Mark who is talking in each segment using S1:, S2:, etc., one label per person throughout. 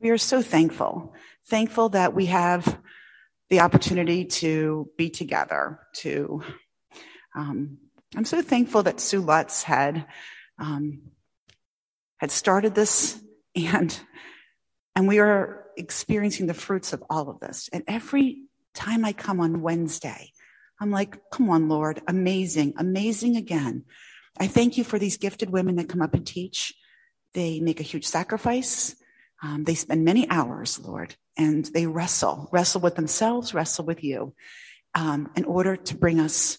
S1: We are so thankful, thankful that we have the opportunity to be together. To, um, I'm so thankful that Sue Lutz had um, had started this, and and we are experiencing the fruits of all of this. And every time I come on Wednesday, I'm like, come on, Lord, amazing, amazing again. I thank you for these gifted women that come up and teach. They make a huge sacrifice. Um, they spend many hours, Lord, and they wrestle, wrestle with themselves, wrestle with you, um, in order to bring us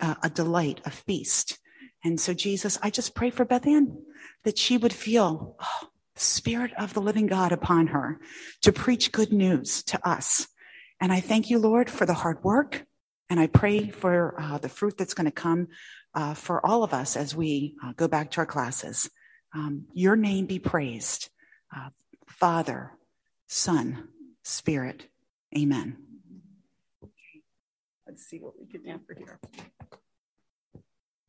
S1: uh, a delight, a feast. And so, Jesus, I just pray for Beth Ann that she would feel oh, the Spirit of the living God upon her to preach good news to us. And I thank you, Lord, for the hard work. And I pray for uh, the fruit that's going to come uh, for all of us as we uh, go back to our classes. Um, your name be praised. Uh, Father, Son, Spirit. Amen. Okay. Let's see what we can do for here.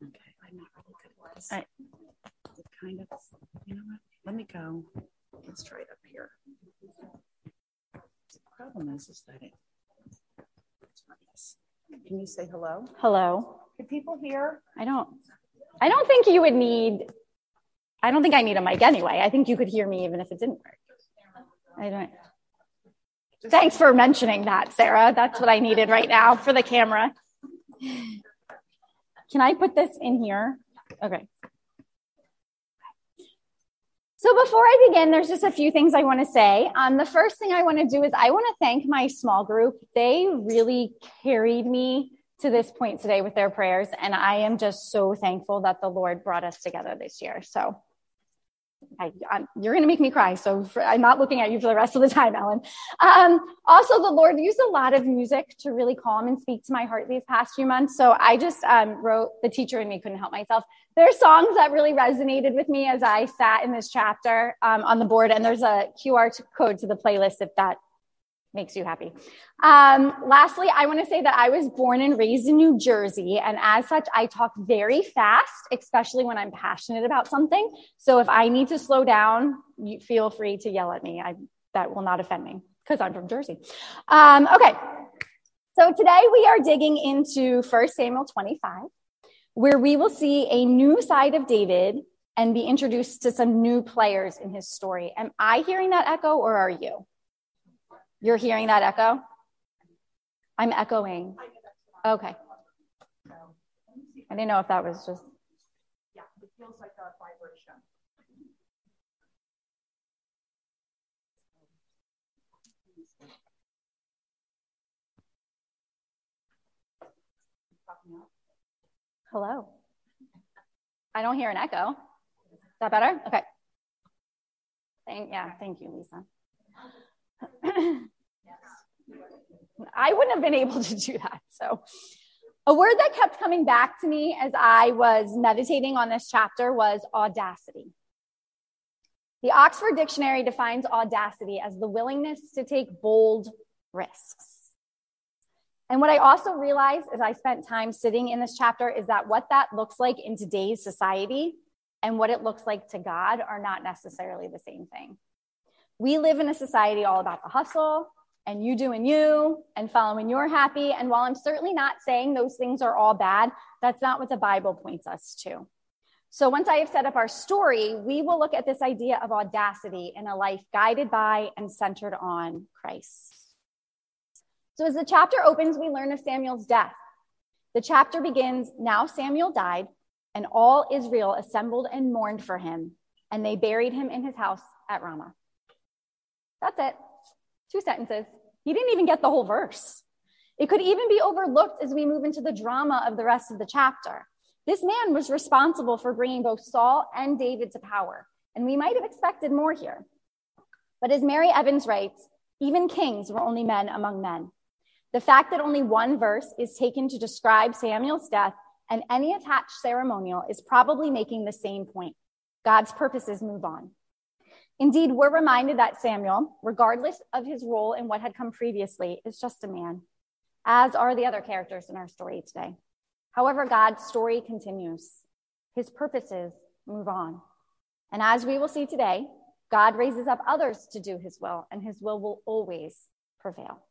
S1: Okay, I'm not really good at this. I, kind of, you know what? Let me go. Let's try it up here. The problem is, is that it. Can you say hello?
S2: Hello.
S1: Can people hear?
S2: I don't. I don't think you would need. I don't think I need a mic anyway. I think you could hear me even if it didn't work. I don't. Thanks for mentioning that, Sarah. That's what I needed right now for the camera. Can I put this in here? Okay. So before I begin, there's just a few things I want to say. Um, the first thing I want to do is I want to thank my small group. They really carried me to this point today with their prayers, and I am just so thankful that the Lord brought us together this year. So I, you're going to make me cry. So for, I'm not looking at you for the rest of the time, Ellen. Um, also, the Lord used a lot of music to really calm and speak to my heart these past few months. So I just um, wrote, the teacher and me couldn't help myself. There are songs that really resonated with me as I sat in this chapter um, on the board. And there's a QR code to the playlist if that makes you happy. Um, lastly, I want to say that I was born and raised in New Jersey, and as such, I talk very fast, especially when I'm passionate about something. So if I need to slow down, you feel free to yell at me. I, that will not offend me because I'm from Jersey. Um, okay, so today we are digging into 1 Samuel 25, where we will see a new side of David and be introduced to some new players in his story. Am I hearing that echo, or are you? You're hearing that echo? I'm echoing. Okay. I didn't know if that was just.
S1: Yeah, it feels like a vibration.
S2: Hello. I don't hear an echo. Is that better? Okay. Thank, yeah, thank you, Lisa. I wouldn't have been able to do that. So, a word that kept coming back to me as I was meditating on this chapter was audacity. The Oxford Dictionary defines audacity as the willingness to take bold risks. And what I also realized as I spent time sitting in this chapter is that what that looks like in today's society and what it looks like to God are not necessarily the same thing. We live in a society all about the hustle and you doing you and following your happy. And while I'm certainly not saying those things are all bad, that's not what the Bible points us to. So once I have set up our story, we will look at this idea of audacity in a life guided by and centered on Christ. So as the chapter opens, we learn of Samuel's death. The chapter begins Now Samuel died, and all Israel assembled and mourned for him, and they buried him in his house at Ramah. That's it. Two sentences. He didn't even get the whole verse. It could even be overlooked as we move into the drama of the rest of the chapter. This man was responsible for bringing both Saul and David to power, and we might have expected more here. But as Mary Evans writes, even kings were only men among men. The fact that only one verse is taken to describe Samuel's death and any attached ceremonial is probably making the same point. God's purposes move on. Indeed, we're reminded that Samuel, regardless of his role in what had come previously, is just a man, as are the other characters in our story today. However, God's story continues. His purposes move on. And as we will see today, God raises up others to do his will, and his will will always prevail.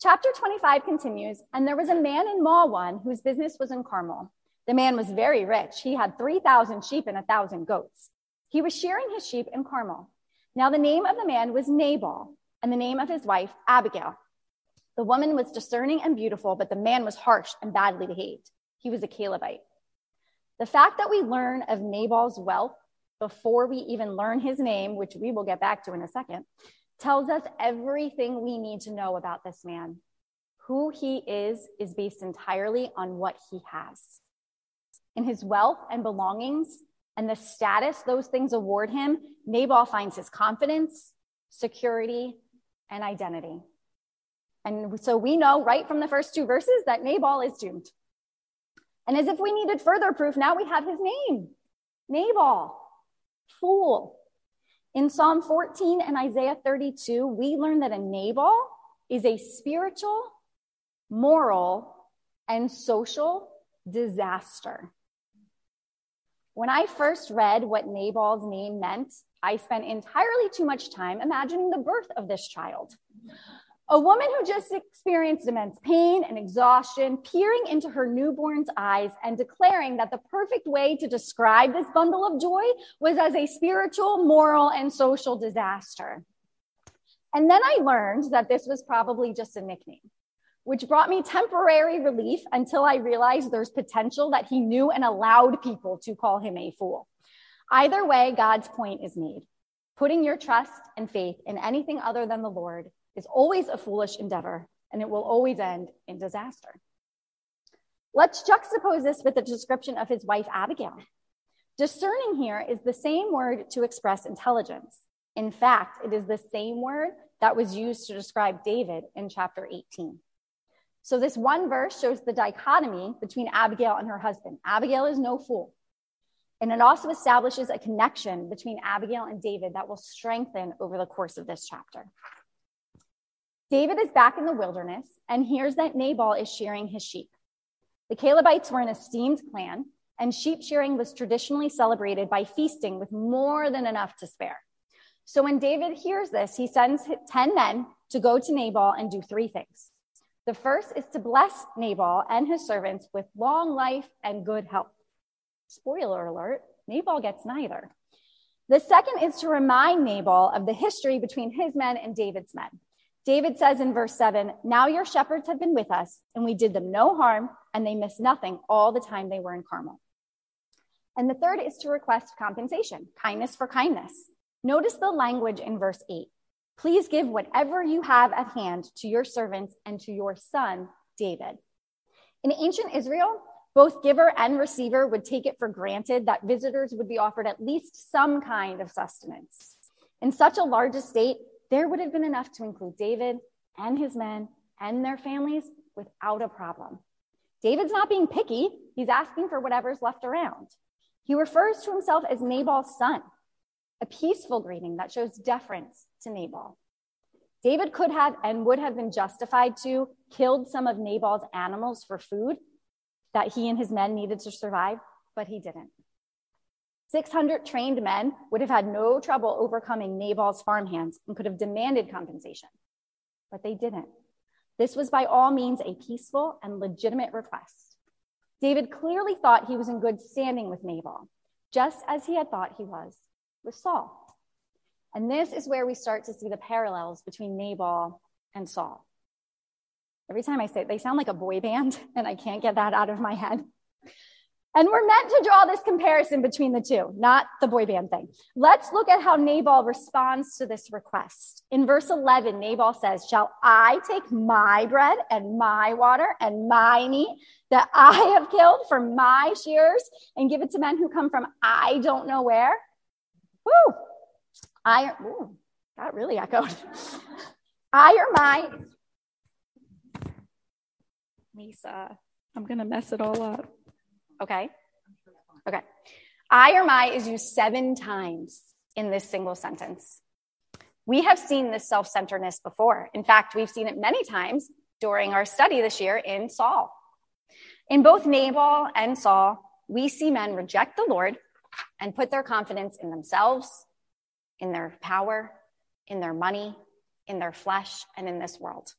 S2: Chapter 25 continues, and there was a man in Maon whose business was in Carmel. The man was very rich. He had 3,000 sheep and a 1,000 goats. He was shearing his sheep in Carmel. Now, the name of the man was Nabal, and the name of his wife, Abigail. The woman was discerning and beautiful, but the man was harsh and badly behaved. He was a Calebite. The fact that we learn of Nabal's wealth before we even learn his name, which we will get back to in a second, tells us everything we need to know about this man. Who he is is based entirely on what he has. In his wealth and belongings and the status those things award him, Nabal finds his confidence, security, and identity. And so we know right from the first two verses that Nabal is doomed. And as if we needed further proof, now we have his name Nabal, fool. In Psalm 14 and Isaiah 32, we learn that a Nabal is a spiritual, moral, and social disaster. When I first read what Nabal's name meant, I spent entirely too much time imagining the birth of this child. A woman who just experienced immense pain and exhaustion, peering into her newborn's eyes and declaring that the perfect way to describe this bundle of joy was as a spiritual, moral, and social disaster. And then I learned that this was probably just a nickname, which brought me temporary relief until I realized there's potential that he knew and allowed people to call him a fool. Either way, God's point is made. Putting your trust and faith in anything other than the Lord is always a foolish endeavor and it will always end in disaster. Let's juxtapose this with the description of his wife, Abigail. Discerning here is the same word to express intelligence. In fact, it is the same word that was used to describe David in chapter 18. So, this one verse shows the dichotomy between Abigail and her husband. Abigail is no fool. And it also establishes a connection between Abigail and David that will strengthen over the course of this chapter. David is back in the wilderness and hears that Nabal is shearing his sheep. The Calebites were an esteemed clan, and sheep shearing was traditionally celebrated by feasting with more than enough to spare. So when David hears this, he sends 10 men to go to Nabal and do three things. The first is to bless Nabal and his servants with long life and good health. Spoiler alert, Nabal gets neither. The second is to remind Nabal of the history between his men and David's men. David says in verse 7 Now your shepherds have been with us, and we did them no harm, and they missed nothing all the time they were in Carmel. And the third is to request compensation, kindness for kindness. Notice the language in verse 8. Please give whatever you have at hand to your servants and to your son, David. In ancient Israel, both giver and receiver would take it for granted that visitors would be offered at least some kind of sustenance. In such a large estate, there would have been enough to include David and his men and their families without a problem. David's not being picky, he's asking for whatever's left around. He refers to himself as Nabal's son, a peaceful greeting that shows deference to Nabal. David could have and would have been justified to killed some of Nabal's animals for food that he and his men needed to survive, but he didn't. 600 trained men would have had no trouble overcoming Nabal's farmhands and could have demanded compensation, but they didn't. This was by all means a peaceful and legitimate request. David clearly thought he was in good standing with Nabal, just as he had thought he was with Saul. And this is where we start to see the parallels between Nabal and Saul. Every time I say it, they sound like a boy band, and I can't get that out of my head. And we're meant to draw this comparison between the two, not the boy band thing. Let's look at how Nabal responds to this request. In verse 11, Nabal says, Shall I take my bread and my water and my meat that I have killed for my shears and give it to men who come from I don't know where? Woo! I, ooh, that really echoed. I or my. Lisa, I'm to mess it all up. Okay? Okay. I or my is used seven times in this single sentence. We have seen this self centeredness before. In fact, we've seen it many times during our study this year in Saul. In both Nabal and Saul, we see men reject the Lord and put their confidence in themselves, in their power, in their money, in their flesh, and in this world.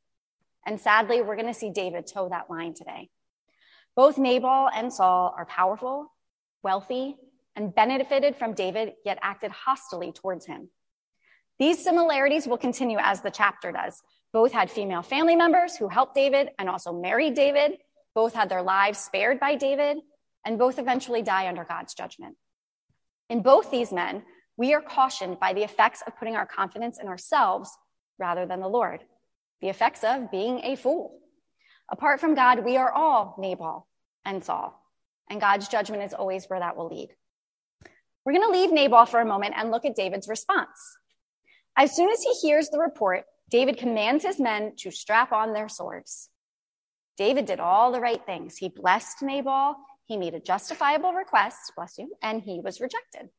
S2: And sadly, we're going to see David toe that line today. Both Nabal and Saul are powerful, wealthy, and benefited from David, yet acted hostilely towards him. These similarities will continue as the chapter does. Both had female family members who helped David and also married David. Both had their lives spared by David, and both eventually die under God's judgment. In both these men, we are cautioned by the effects of putting our confidence in ourselves rather than the Lord, the effects of being a fool. Apart from God, we are all Nabal and Saul, and God's judgment is always where that will lead. We're going to leave Nabal for a moment and look at David's response. As soon as he hears the report, David commands his men to strap on their swords. David did all the right things. He blessed Nabal, he made a justifiable request, bless you, and he was rejected.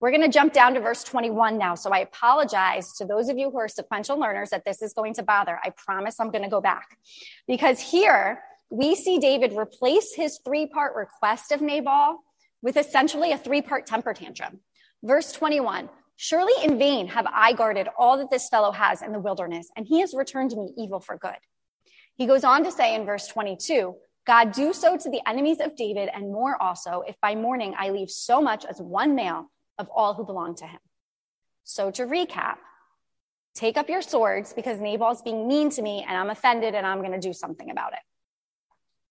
S2: We're going to jump down to verse 21 now. So I apologize to those of you who are sequential learners that this is going to bother. I promise I'm going to go back. Because here we see David replace his three part request of Nabal with essentially a three part temper tantrum. Verse 21 Surely in vain have I guarded all that this fellow has in the wilderness, and he has returned me evil for good. He goes on to say in verse 22 God, do so to the enemies of David and more also, if by morning I leave so much as one male of all who belong to him. So to recap, take up your swords because Nabal's being mean to me and I'm offended and I'm going to do something about it.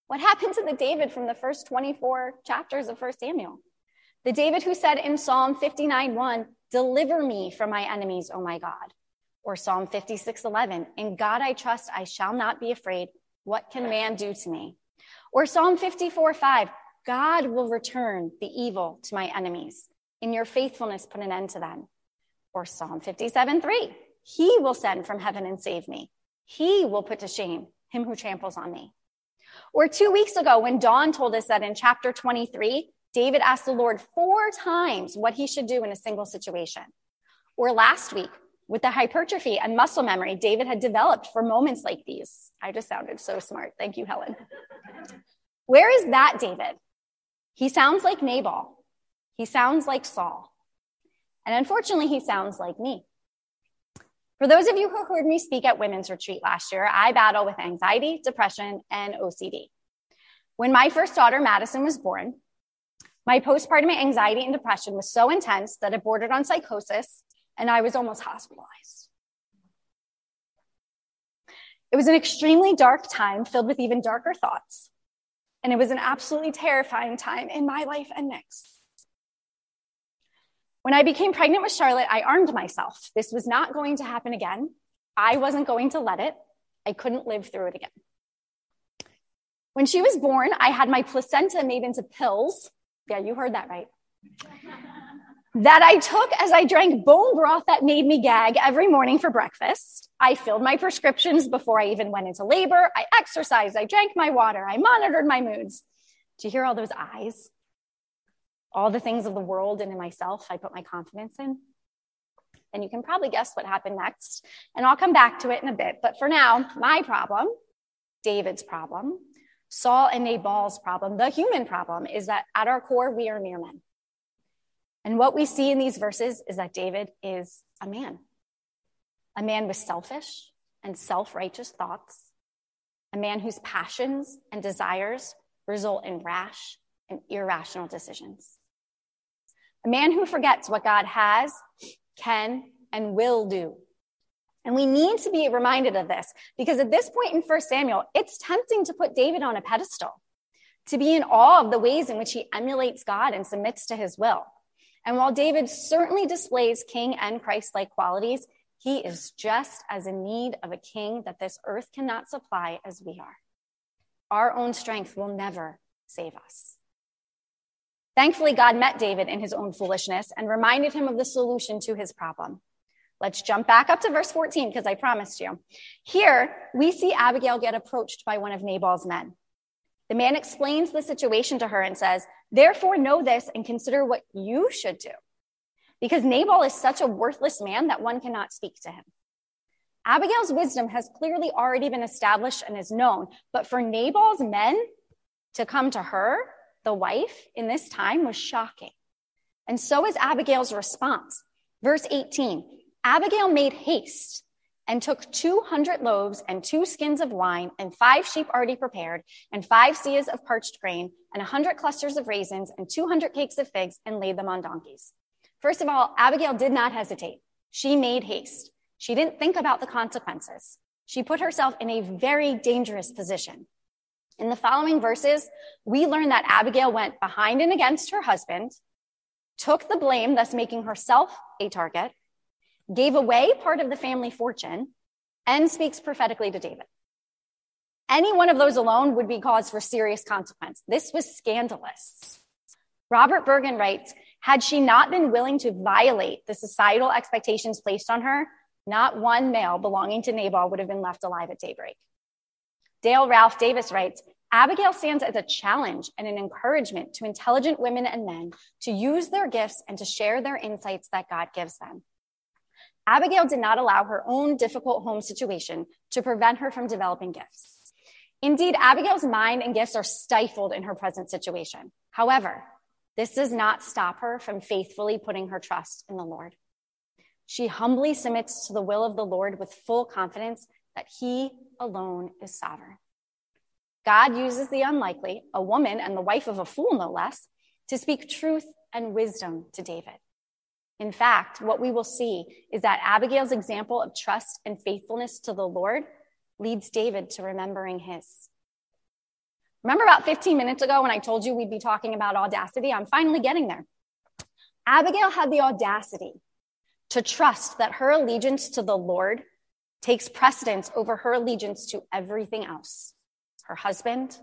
S2: What happened to the David from the first 24 chapters of 1 Samuel? The David who said in Psalm 59 1, Deliver me from my enemies, O my God. Or Psalm 56 11, In God I trust, I shall not be afraid. What can man do to me? Or Psalm 54 5, God will return the evil to my enemies. In your faithfulness, put an end to them. Or Psalm 57 3. He will send from heaven and save me. He will put to shame him who tramples on me. Or two weeks ago, when Dawn told us that in chapter 23, David asked the Lord four times what he should do in a single situation. Or last week, with the hypertrophy and muscle memory David had developed for moments like these. I just sounded so smart. Thank you, Helen. Where is that David? He sounds like Nabal. He sounds like Saul. And unfortunately, he sounds like me. For those of you who heard me speak at Women's Retreat last year, I battle with anxiety, depression, and OCD. When my first daughter, Madison, was born, my postpartum anxiety and depression was so intense that it bordered on psychosis, and I was almost hospitalized. It was an extremely dark time filled with even darker thoughts, and it was an absolutely terrifying time in my life and Nick's. When I became pregnant with Charlotte, I armed myself. This was not going to happen again. I wasn't going to let it. I couldn't live through it again. When she was born, I had my placenta made into pills. Yeah, you heard that right. That I took as I drank bone broth that made me gag every morning for breakfast. I filled my prescriptions before I even went into labor. I exercised. I drank my water. I monitored my moods. Do you hear all those I's? all the things of the world and in myself I put my confidence in. And you can probably guess what happened next. And I'll come back to it in a bit. But for now, my problem, David's problem, Saul and Nabal's problem, the human problem, is that at our core, we are mere men. And what we see in these verses is that David is a man, a man with selfish and self righteous thoughts, a man whose passions and desires result in rash and irrational decisions a man who forgets what God has, can, and will do. And we need to be reminded of this because at this point in 1 Samuel, it's tempting to put David on a pedestal, to be in awe of the ways in which he emulates God and submits to his will. And while David certainly displays king and Christ like qualities, he is just as in need of a king that this earth cannot supply as we are. Our own strength will never save us. Thankfully, God met David in his own foolishness and reminded him of the solution to his problem. Let's jump back up to verse 14 because I promised you. Here, we see Abigail get approached by one of Nabal's men. The man explains the situation to her and says, Therefore, know this and consider what you should do. Because Nabal is such a worthless man that one cannot speak to him. Abigail's wisdom has clearly already been established and is known, but for Nabal's men to come to her the wife in this time was shocking. And so is Abigail's response. Verse 18 Abigail made haste and took 200 loaves and two skins of wine and five sheep already prepared and five seahs of parched grain and a 100 clusters of raisins and 200 cakes of figs and laid them on donkeys. First of all, Abigail did not hesitate. She made haste. She didn't think about the consequences. She put herself in a very dangerous position. In the following verses, we learn that Abigail went behind and against her husband, took the blame, thus making herself a target, gave away part of the family fortune, and speaks prophetically to David. Any one of those alone would be cause for serious consequence. This was scandalous. Robert Bergen writes Had she not been willing to violate the societal expectations placed on her, not one male belonging to Nabal would have been left alive at daybreak. Dale Ralph Davis writes Abigail stands as a challenge and an encouragement to intelligent women and men to use their gifts and to share their insights that God gives them. Abigail did not allow her own difficult home situation to prevent her from developing gifts. Indeed, Abigail's mind and gifts are stifled in her present situation. However, this does not stop her from faithfully putting her trust in the Lord. She humbly submits to the will of the Lord with full confidence that he alone is sovereign. God uses the unlikely, a woman and the wife of a fool, no less, to speak truth and wisdom to David. In fact, what we will see is that Abigail's example of trust and faithfulness to the Lord leads David to remembering his. Remember about 15 minutes ago when I told you we'd be talking about audacity? I'm finally getting there. Abigail had the audacity to trust that her allegiance to the Lord takes precedence over her allegiance to everything else her husband,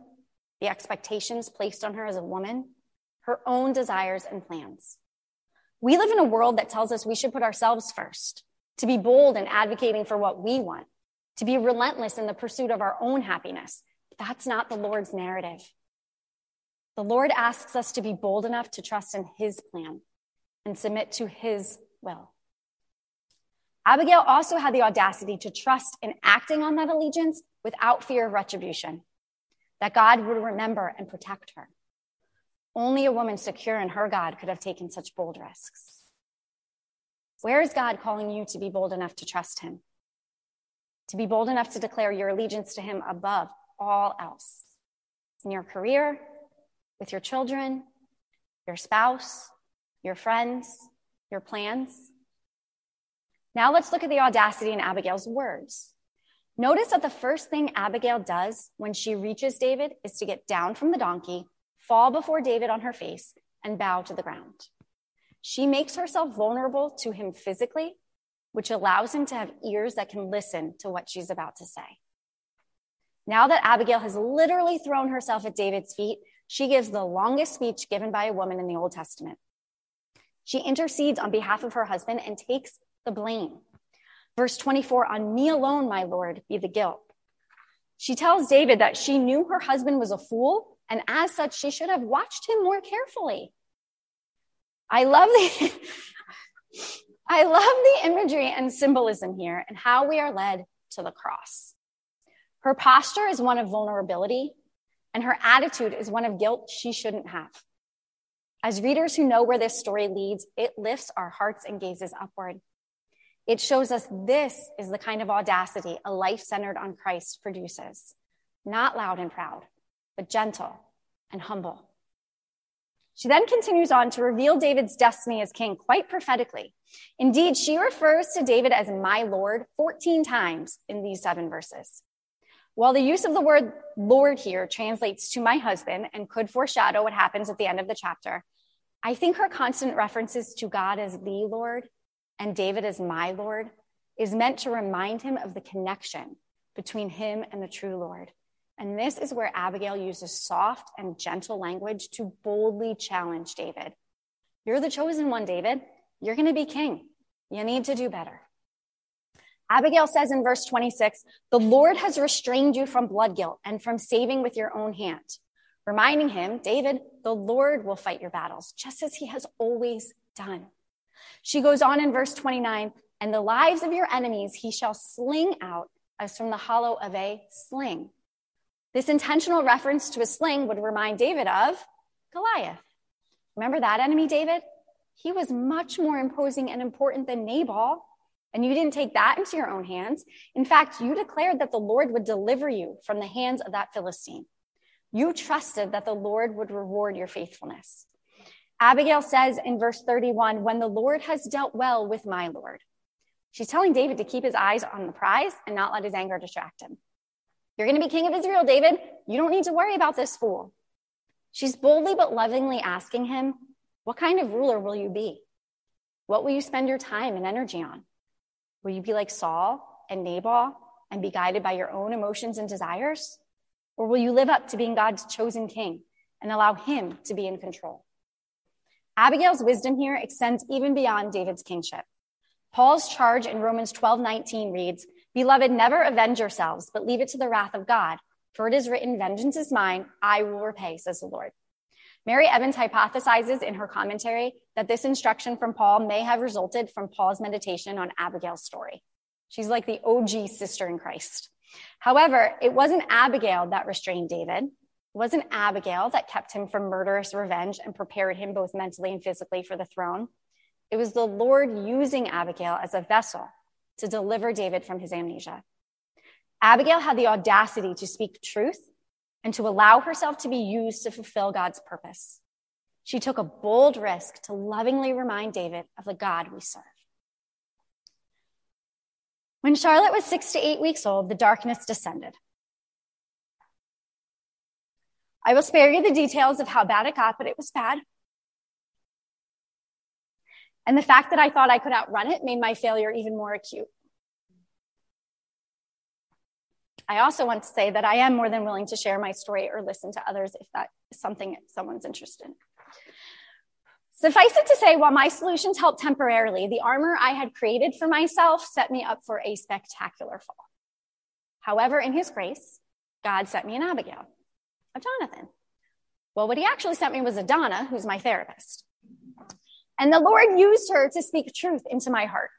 S2: the expectations placed on her as a woman, her own desires and plans. We live in a world that tells us we should put ourselves first, to be bold in advocating for what we want, to be relentless in the pursuit of our own happiness. That's not the Lord's narrative. The Lord asks us to be bold enough to trust in His plan and submit to His will. Abigail also had the audacity to trust in acting on that allegiance without fear of retribution, that God would remember and protect her. Only a woman secure in her God could have taken such bold risks. Where is God calling you to be bold enough to trust Him? To be bold enough to declare your allegiance to Him above all else? In your career, with your children, your spouse, your friends, your plans? Now let's look at the audacity in Abigail's words. Notice that the first thing Abigail does when she reaches David is to get down from the donkey fall before David on her face, and bow to the ground. She makes herself vulnerable to him physically, which allows him to have ears that can listen to what she's about to say. Now that Abigail has literally thrown herself at David's feet, she gives the longest speech given by a woman in the Old Testament. She intercedes on behalf of her husband and takes the blame. Verse 24 On me alone, my Lord, be the guilt. She tells David that she knew her husband was a fool and as such, she should have watched him more carefully. I love the, I love the imagery and symbolism here and how we are led to the cross. Her posture is one of vulnerability, and her attitude is one of guilt she shouldn't have. As readers who know where this story leads, it lifts our hearts and gazes upward. It shows us this is the kind of audacity a life centered on Christ produces, not loud and proud, but gentle and humble. She then continues on to reveal David's destiny as king quite prophetically. Indeed, she refers to David as my Lord 14 times in these seven verses. While the use of the word Lord here translates to my husband and could foreshadow what happens at the end of the chapter, I think her constant references to God as the Lord and David as my Lord is meant to remind him of the connection between him and the true Lord. And this is where Abigail uses soft and gentle language to boldly challenge David. You're the chosen one, David. You're going to be king. You need to do better. Abigail says in verse 26, the Lord has restrained you from blood guilt and from saving with your own hand. Reminding him, David, the Lord will fight your battles, just as he has always done. She goes on in verse 29, and the lives of your enemies he shall sling out as from the hollow of a sling. This intentional reference to a sling would remind David of Goliath. Remember that enemy, David? He was much more imposing and important than Nabal. And you didn't take that into your own hands. In fact, you declared that the Lord would deliver you from the hands of that Philistine. You trusted that the Lord would reward your faithfulness. Abigail says in verse 31 When the Lord has dealt well with my Lord, she's telling David to keep his eyes on the prize and not let his anger distract him. You're going to be king of Israel, David. You don't need to worry about this fool. She's boldly but lovingly asking him, What kind of ruler will you be? What will you spend your time and energy on? Will you be like Saul and Nabal and be guided by your own emotions and desires? Or will you live up to being God's chosen king and allow him to be in control? Abigail's wisdom here extends even beyond David's kingship. Paul's charge in Romans 12 19 reads, Beloved, never avenge yourselves, but leave it to the wrath of God. For it is written, Vengeance is mine, I will repay, says the Lord. Mary Evans hypothesizes in her commentary that this instruction from Paul may have resulted from Paul's meditation on Abigail's story. She's like the OG sister in Christ. However, it wasn't Abigail that restrained David. It wasn't Abigail that kept him from murderous revenge and prepared him both mentally and physically for the throne. It was the Lord using Abigail as a vessel to deliver David from his amnesia. Abigail had the audacity to speak truth and to allow herself to be used to fulfill God's purpose. She took a bold risk to lovingly remind David of the God we serve. When Charlotte was six to eight weeks old, the darkness descended. I will spare you the details of how bad it got, but it was bad. And the fact that I thought I could outrun it made my failure even more acute. I also want to say that I am more than willing to share my story or listen to others if that is something someone's interested in. Suffice it to say, while my solutions helped temporarily, the armor I had created for myself set me up for a spectacular fall. However, in his grace, God sent me an Abigail, a Jonathan. Well, what he actually sent me was a Donna, who's my therapist. And the Lord used her to speak truth into my heart.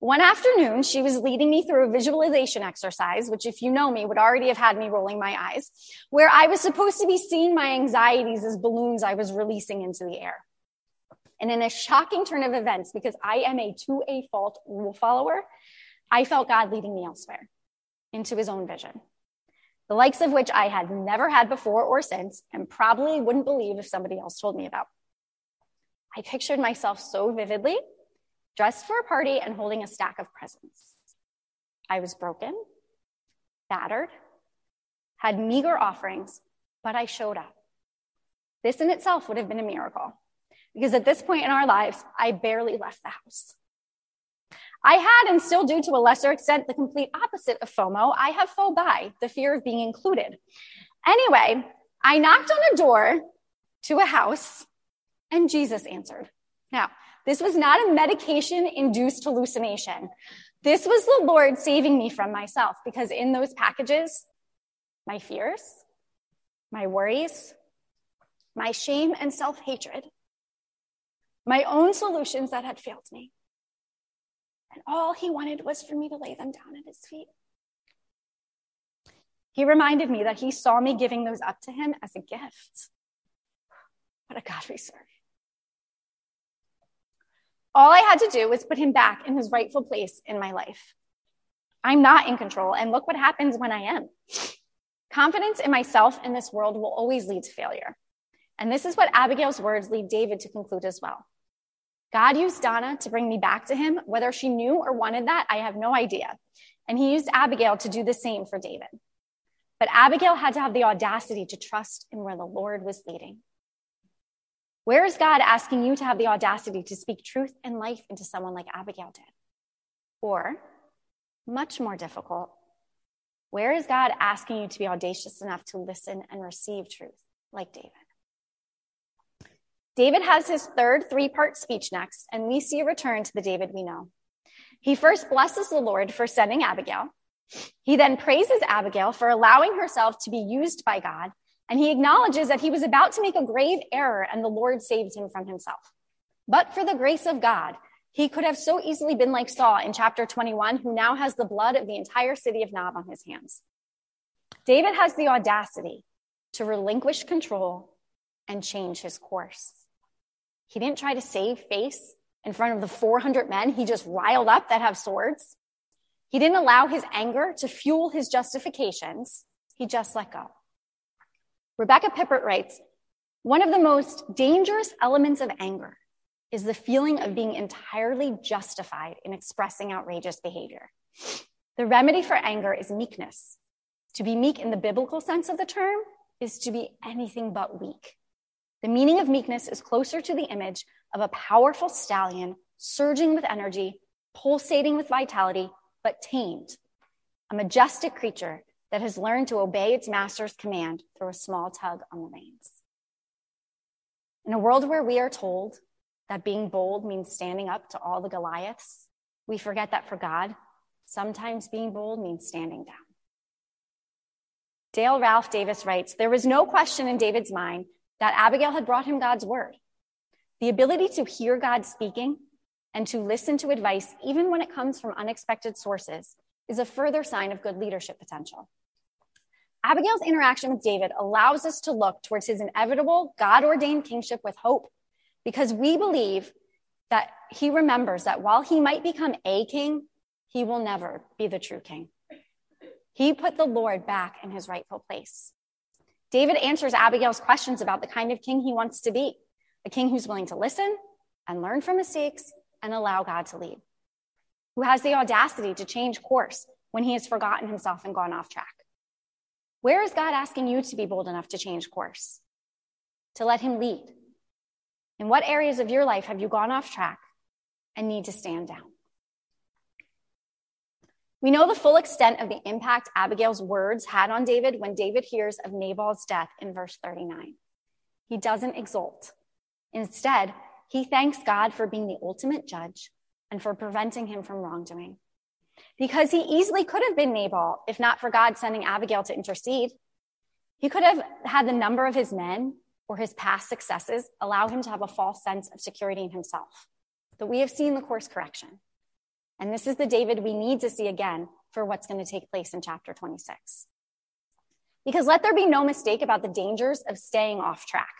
S2: One afternoon, she was leading me through a visualization exercise, which, if you know me, would already have had me rolling my eyes, where I was supposed to be seeing my anxieties as balloons I was releasing into the air. And in a shocking turn of events, because I am a to a fault rule follower, I felt God leading me elsewhere into his own vision, the likes of which I had never had before or since, and probably wouldn't believe if somebody else told me about. I pictured myself so vividly, dressed for a party and holding a stack of presents. I was broken, battered, had meager offerings, but I showed up. This in itself would have been a miracle because at this point in our lives, I barely left the house. I had and still do to a lesser extent the complete opposite of FOMO. I have phobi, the fear of being included. Anyway, I knocked on a door to a house and Jesus answered. Now, this was not a medication induced hallucination. This was the Lord saving me from myself because in those packages, my fears, my worries, my shame and self hatred my own solutions that had failed me. And all he wanted was for me to lay them down at his feet. He reminded me that he saw me giving those up to him as a gift. What a God we serve. All I had to do was put him back in his rightful place in my life. I'm not in control, and look what happens when I am. Confidence in myself and this world will always lead to failure. And this is what Abigail's words lead David to conclude as well. God used Donna to bring me back to him. Whether she knew or wanted that, I have no idea. And he used Abigail to do the same for David. But Abigail had to have the audacity to trust in where the Lord was leading. Where is God asking you to have the audacity to speak truth and life into someone like Abigail did? Or, much more difficult, where is God asking you to be audacious enough to listen and receive truth like David? David has his third three part speech next, and we see a return to the David we know. He first blesses the Lord for sending Abigail. He then praises Abigail for allowing herself to be used by God, and he acknowledges that he was about to make a grave error and the Lord saved him from himself. But for the grace of God, he could have so easily been like Saul in chapter 21, who now has the blood of the entire city of Nob on his hands. David has the audacity to relinquish control and change his course. He didn't try to save face in front of the 400 men he just riled up that have swords. He didn't allow his anger to fuel his justifications. He just let go. Rebecca Pippert writes, one of the most dangerous elements of anger is the feeling of being entirely justified in expressing outrageous behavior. The remedy for anger is meekness. To be meek in the biblical sense of the term is to be anything but weak. The meaning of meekness is closer to the image of a powerful stallion surging with energy, pulsating with vitality, but tamed. A majestic creature that has learned to obey its master's command through a small tug on the reins. In a world where we are told that being bold means standing up to all the Goliaths, we forget that for God, sometimes being bold means standing down. Dale Ralph Davis writes There was no question in David's mind that Abigail had brought him God's word. The ability to hear God speaking and to listen to advice, even when it comes from unexpected sources, is a further sign of good leadership potential. Abigail's interaction with David allows us to look towards his inevitable God ordained kingship with hope because we believe that he remembers that while he might become a king, he will never be the true king. He put the Lord back in his rightful place. David answers Abigail's questions about the kind of king he wants to be a king who's willing to listen and learn from mistakes and allow God to lead, who has the audacity to change course when he has forgotten himself and gone off track. Where is God asking you to be bold enough to change course? To let Him lead? In what areas of your life have you gone off track and need to stand down? We know the full extent of the impact Abigail's words had on David when David hears of Nabal's death in verse 39. He doesn't exult. Instead, he thanks God for being the ultimate judge and for preventing him from wrongdoing because he easily could have been Nabal if not for God sending Abigail to intercede. He could have had the number of his men or his past successes allow him to have a false sense of security in himself. But we have seen the course correction. And this is the David we need to see again for what's going to take place in chapter 26. Because let there be no mistake about the dangers of staying off track.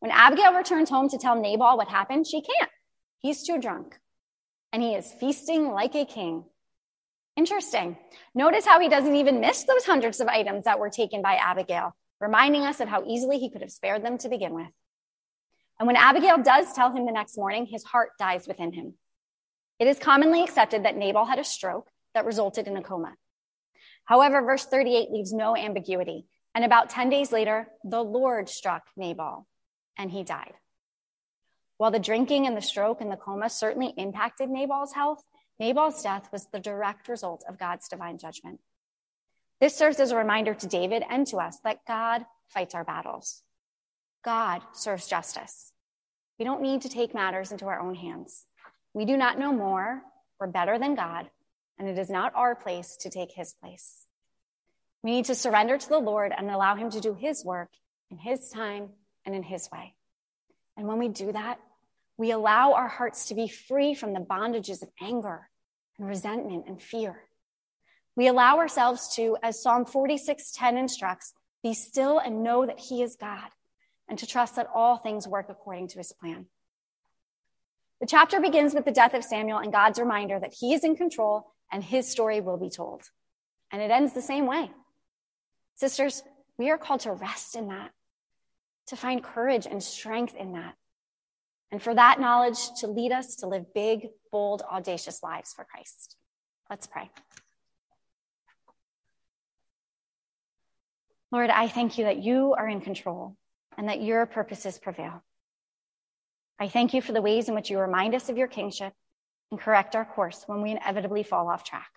S2: When Abigail returns home to tell Nabal what happened, she can't. He's too drunk. And he is feasting like a king Interesting. Notice how he doesn't even miss those hundreds of items that were taken by Abigail, reminding us of how easily he could have spared them to begin with. And when Abigail does tell him the next morning, his heart dies within him. It is commonly accepted that Nabal had a stroke that resulted in a coma. However, verse 38 leaves no ambiguity. And about 10 days later, the Lord struck Nabal and he died. While the drinking and the stroke and the coma certainly impacted Nabal's health, Nabal's death was the direct result of God's divine judgment. This serves as a reminder to David and to us that God fights our battles. God serves justice. We don't need to take matters into our own hands. We do not know more or better than God, and it is not our place to take his place. We need to surrender to the Lord and allow him to do his work in his time and in his way. And when we do that, we allow our hearts to be free from the bondages of anger and resentment and fear. We allow ourselves to, as Psalm 46:10 instructs, be still and know that he is God and to trust that all things work according to his plan. The chapter begins with the death of Samuel and God's reminder that he is in control and his story will be told. And it ends the same way. Sisters, we are called to rest in that, to find courage and strength in that, and for that knowledge to lead us to live big, bold, audacious lives for Christ. Let's pray. Lord, I thank you that you are in control and that your purposes prevail. I thank you for the ways in which you remind us of your kingship and correct our course when we inevitably fall off track.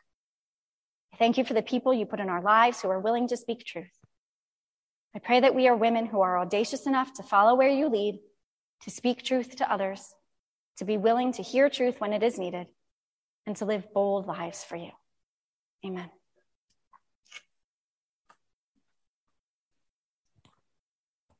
S2: I thank you for the people you put in our lives who are willing to speak truth. I pray that we are women who are audacious enough to follow where you lead to speak truth to others, to be willing to hear truth when it is needed, and to live bold lives for you. Amen.